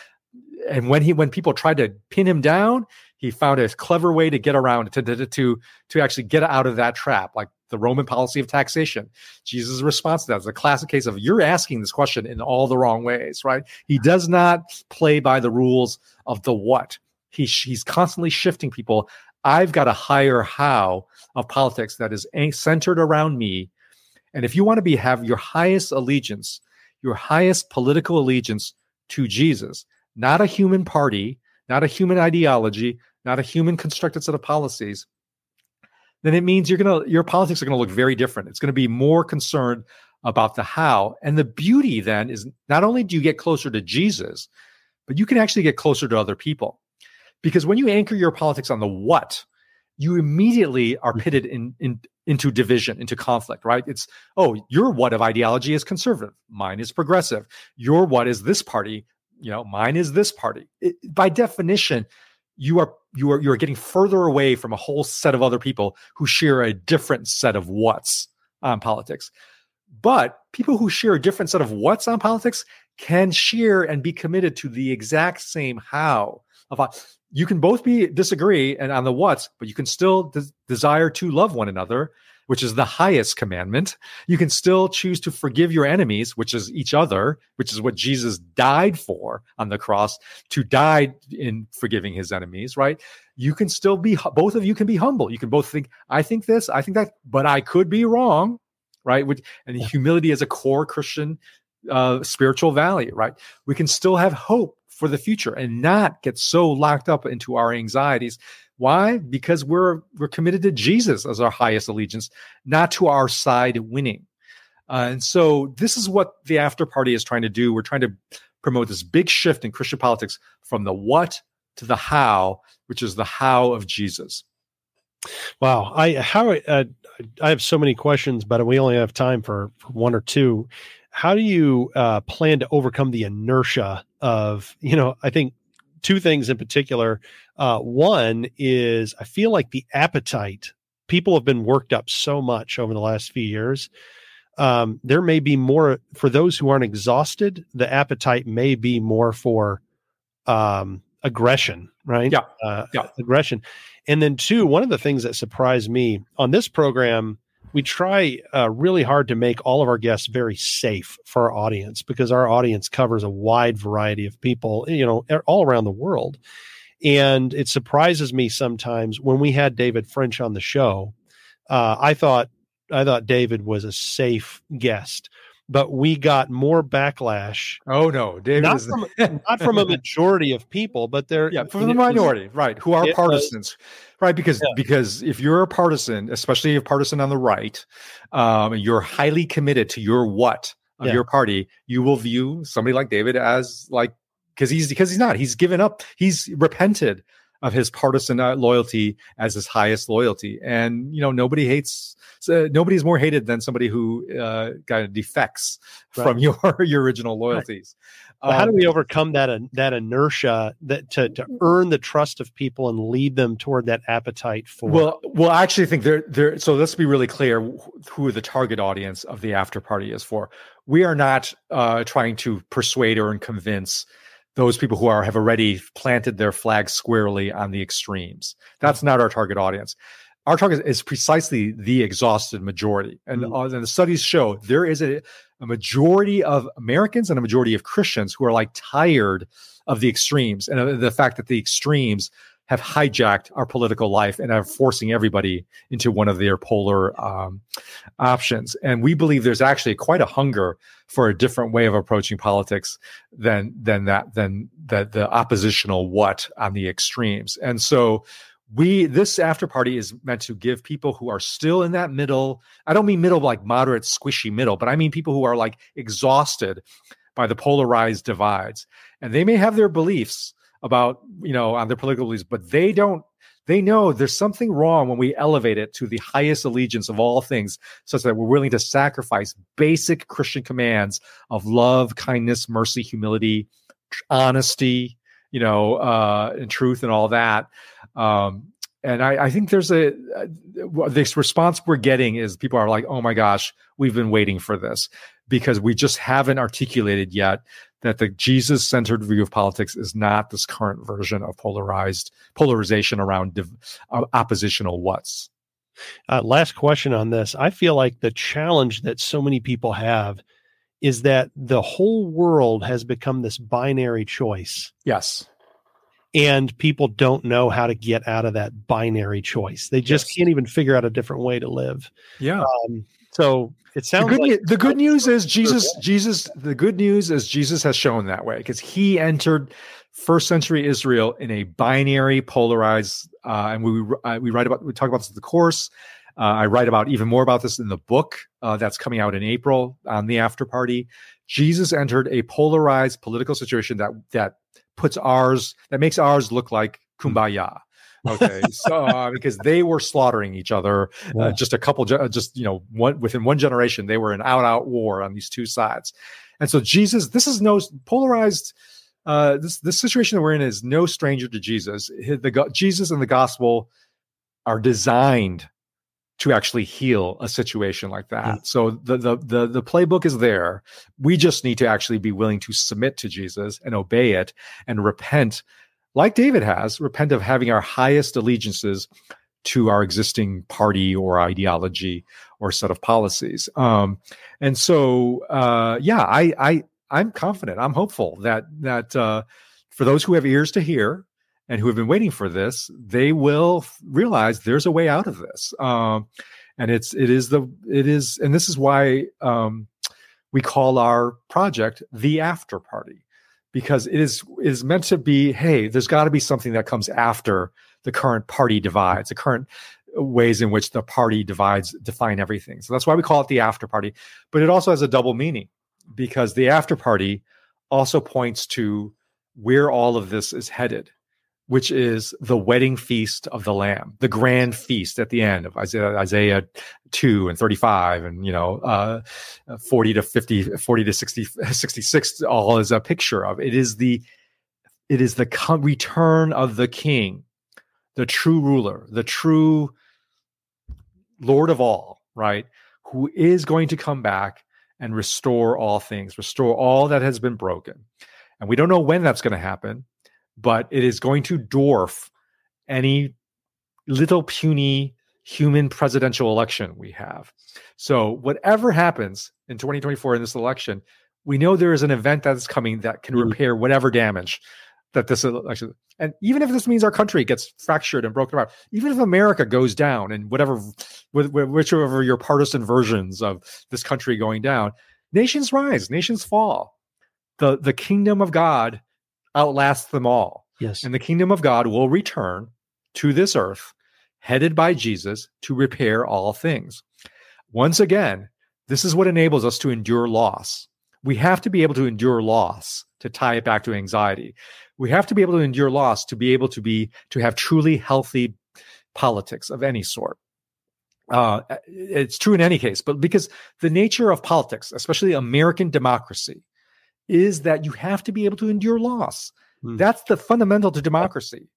And when he when people tried to pin him down, he found a clever way to get around to to to, to actually get out of that trap, like the Roman policy of taxation. Jesus' response to that is a classic case of you're asking this question in all the wrong ways, right? He does not play by the rules of the what. He, he's constantly shifting people I've got a higher how of politics that is centered around me. And if you want to be have your highest allegiance, your highest political allegiance to Jesus, not a human party, not a human ideology, not a human constructed set of policies, then it means you're gonna your politics are gonna look very different. It's gonna be more concerned about the how. And the beauty then is not only do you get closer to Jesus, but you can actually get closer to other people. Because when you anchor your politics on the what, you immediately are mm. pitted in, in into division, into conflict, right? It's, oh, your what of ideology is conservative, mine is progressive. Your what is this party, you know, mine is this party. It, by definition, you are you are you are getting further away from a whole set of other people who share a different set of what's on politics. But people who share a different set of what's on politics can share and be committed to the exact same how of you can both be disagree and on the what's, but you can still des- desire to love one another which is the highest commandment. You can still choose to forgive your enemies, which is each other, which is what Jesus died for on the cross, to die in forgiving his enemies, right? You can still be, both of you can be humble. You can both think, I think this, I think that, but I could be wrong, right? And humility is a core Christian uh, spiritual value, right? We can still have hope for the future and not get so locked up into our anxieties. Why? Because we're we're committed to Jesus as our highest allegiance, not to our side winning. Uh, and so this is what the after party is trying to do. We're trying to promote this big shift in Christian politics from the what to the how, which is the how of Jesus. Wow, I how uh, I have so many questions, but we only have time for, for one or two. How do you uh, plan to overcome the inertia of you know? I think two things in particular. Uh, one is I feel like the appetite people have been worked up so much over the last few years. Um, there may be more for those who aren't exhausted. The appetite may be more for um, aggression, right? Yeah, uh, yeah, aggression. And then two, one of the things that surprised me on this program, we try uh, really hard to make all of our guests very safe for our audience because our audience covers a wide variety of people, you know, all around the world. And it surprises me sometimes when we had David French on the show. Uh, I thought I thought David was a safe guest but we got more backlash. Oh no, David not, is... from, not from a <laughs> majority of people, but they're yeah from the minority, right? Who are partisans, was, right? Because yeah. because if you're a partisan, especially a partisan on the right, um, you're highly committed to your what of yeah. your party. You will view somebody like David as like because he's because he's not. He's given up. He's repented of his partisan uh, loyalty as his highest loyalty. And you know, nobody hates so nobody is more hated than somebody who uh, kind of defects right. from <laughs> your your original loyalties. Right. Um, how do we overcome that uh, that inertia that to to earn the trust of people and lead them toward that appetite for? Well, well, I actually think there there. So let's be really clear who the target audience of the after party is for. We are not uh, trying to persuade or convince those people who are have already planted their flag squarely on the extremes. That's not our target audience. Our target is precisely the exhausted majority, and, mm-hmm. uh, and the studies show there is a, a majority of Americans and a majority of Christians who are like tired of the extremes and the fact that the extremes have hijacked our political life and are forcing everybody into one of their polar um, options. And we believe there's actually quite a hunger for a different way of approaching politics than than that than that the oppositional what on the extremes. And so we this after party is meant to give people who are still in that middle i don't mean middle like moderate squishy middle but i mean people who are like exhausted by the polarized divides and they may have their beliefs about you know on their political beliefs but they don't they know there's something wrong when we elevate it to the highest allegiance of all things such that we're willing to sacrifice basic christian commands of love kindness mercy humility honesty you know uh and truth and all that. Um and I, I, think there's a uh, this response we're getting is people are like, oh my gosh, we've been waiting for this because we just haven't articulated yet that the Jesus centered view of politics is not this current version of polarized polarization around div, uh, oppositional what's. Uh, last question on this. I feel like the challenge that so many people have is that the whole world has become this binary choice. Yes. And people don't know how to get out of that binary choice. They just yes. can't even figure out a different way to live. Yeah. Um, so it sounds the good, like the good news is <laughs> Jesus, Jesus, the good news is Jesus has shown that way because he entered first century Israel in a binary, polarized, uh, and we uh, we write about we talk about this in the course. Uh, I write about even more about this in the book uh, that's coming out in April on the after party. Jesus entered a polarized political situation that that puts ours that makes ours look like kumbaya Okay, so uh, because they were slaughtering each other, uh, just a couple, just you know, one within one generation, they were in out-out war on these two sides, and so Jesus, this is no polarized. Uh, this this situation that we're in is no stranger to Jesus. The Jesus and the gospel are designed to actually heal a situation like that. Mm-hmm. So the, the the the playbook is there. We just need to actually be willing to submit to Jesus and obey it and repent like David has, repent of having our highest allegiances to our existing party or ideology or set of policies. Um, and so, uh, yeah, I, I, I'm confident. I'm hopeful that that uh, for those who have ears to hear and who have been waiting for this, they will realize there's a way out of this. Um, and it's it is the it is, and this is why um, we call our project the After Party because it is meant to be. Hey, there's got to be something that comes after the current party divides, the current ways in which the party divides define everything. So that's why we call it the after party. But it also has a double meaning because the after party also points to where all of this is headed, which is the wedding feast of the Lamb, the grand feast at the end of Isaiah, Isaiah 2 and 35 and, you know, uh, 40 to 50, 40 to 60, 66, all is a picture of. It is the, it is the return of the king, the true ruler, the true Lord of all, right? Who is going to come back and restore all things, restore all that has been broken. And we don't know when that's going to happen, but it is going to dwarf any little puny human presidential election we have. So, whatever happens in 2024 in this election, we know there is an event that is coming that can mm. repair whatever damage that this election and even if this means our country gets fractured and broken apart, even if America goes down and whatever, whichever your partisan versions of this country going down, nations rise, nations fall. The, the kingdom of God outlasts them all. Yes. And the kingdom of God will return to this earth, headed by Jesus to repair all things. Once again, this is what enables us to endure loss. We have to be able to endure loss to tie it back to anxiety we have to be able to endure loss to be able to be to have truly healthy politics of any sort uh, it's true in any case but because the nature of politics especially american democracy is that you have to be able to endure loss. Hmm. that's the fundamental to democracy.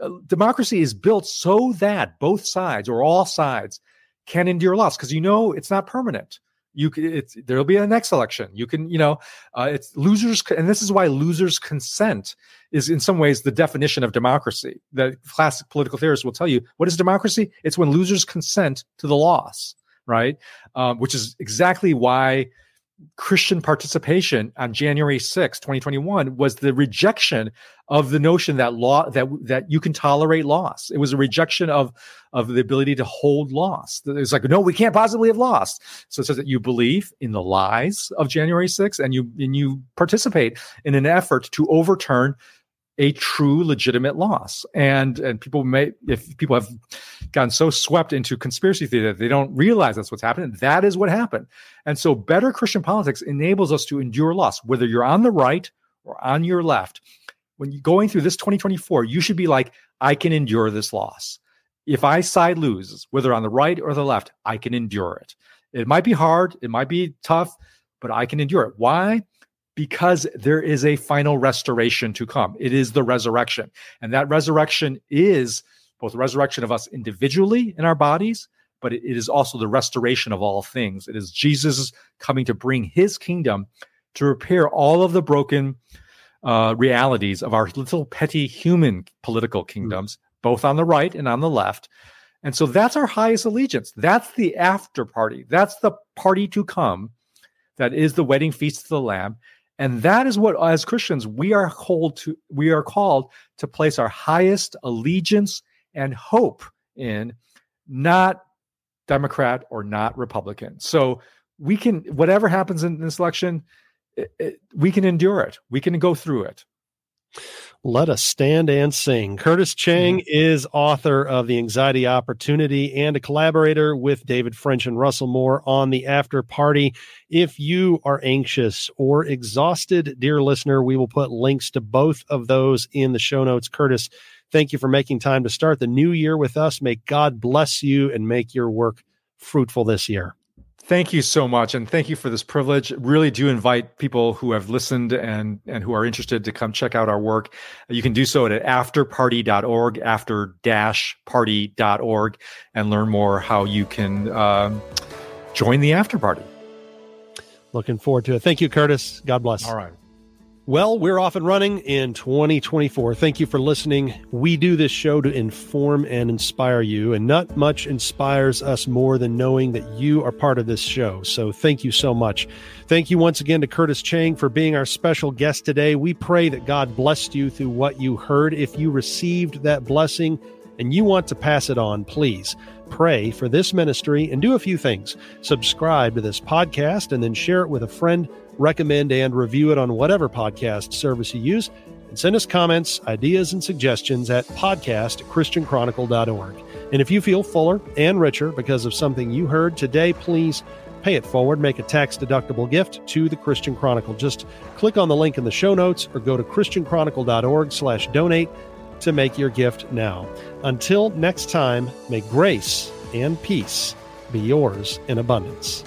Uh, democracy is built so that both sides or all sides can endure loss because you know it's not permanent. You it's there'll be a next election. You can you know uh, it's losers and this is why losers consent is in some ways the definition of democracy. The classic political theorists will tell you what is democracy? It's when losers consent to the loss right? Um, which is exactly why Christian participation on January 6, 2021 was the rejection of the notion that law that that you can tolerate loss. It was a rejection of of the ability to hold loss. It's like no, we can't possibly have lost. So it says that you believe in the lies of January 6 and you and you participate in an effort to overturn a true legitimate loss. And and people may if people have gotten so swept into conspiracy theory that they don't realize that's what's happening, that is what happened. And so better Christian politics enables us to endure loss, whether you're on the right or on your left. When you're going through this 2024, you should be like, I can endure this loss. If I side loses, whether on the right or the left, I can endure it. It might be hard, it might be tough, but I can endure it. Why? Because there is a final restoration to come. It is the resurrection. And that resurrection is both the resurrection of us individually in our bodies, but it is also the restoration of all things. It is Jesus coming to bring his kingdom to repair all of the broken uh, realities of our little petty human political hmm. kingdoms, mm. both on the right and on the left. And so that's our highest allegiance. That's the after party. That's the party to come. That is the wedding feast of the Lamb. And that is what as Christians we are called to we are called to place our highest allegiance and hope in not Democrat or not Republican. So we can whatever happens in this election it, it, we can endure it. We can go through it. Let us stand and sing. Curtis Chang mm-hmm. is author of The Anxiety Opportunity and a collaborator with David French and Russell Moore on The After Party. If you are anxious or exhausted, dear listener, we will put links to both of those in the show notes. Curtis, thank you for making time to start the new year with us. May God bless you and make your work fruitful this year. Thank you so much, and thank you for this privilege. Really do invite people who have listened and and who are interested to come check out our work. You can do so at afterparty.org, after-party.org, and learn more how you can um, join the after party. Looking forward to it. Thank you, Curtis. God bless. All right. Well, we're off and running in 2024. Thank you for listening. We do this show to inform and inspire you, and not much inspires us more than knowing that you are part of this show. So thank you so much. Thank you once again to Curtis Chang for being our special guest today. We pray that God blessed you through what you heard. If you received that blessing and you want to pass it on, please pray for this ministry and do a few things. Subscribe to this podcast and then share it with a friend recommend and review it on whatever podcast service you use, and send us comments, ideas, and suggestions at podcast christianchronicle.org. And if you feel fuller and richer because of something you heard today, please pay it forward. Make a tax deductible gift to the Christian Chronicle. Just click on the link in the show notes or go to christianchronicle.org slash donate to make your gift now. Until next time, may grace and peace be yours in abundance.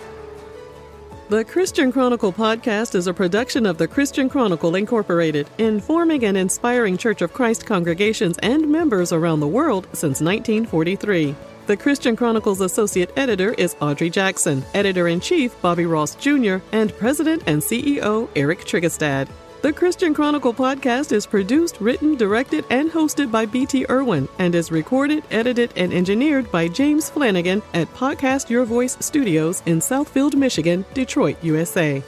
The Christian Chronicle podcast is a production of the Christian Chronicle Incorporated, informing and inspiring Church of Christ congregations and members around the world since 1943. The Christian Chronicle's associate editor is Audrey Jackson, editor in chief Bobby Ross Jr., and president and CEO Erik Tryggestad. The Christian Chronicle podcast is produced, written, directed, and hosted by BT Irwin and is recorded, edited, and engineered by James Flanagan at Podcast Your Voice Studios in Southfield, Michigan, Detroit, USA.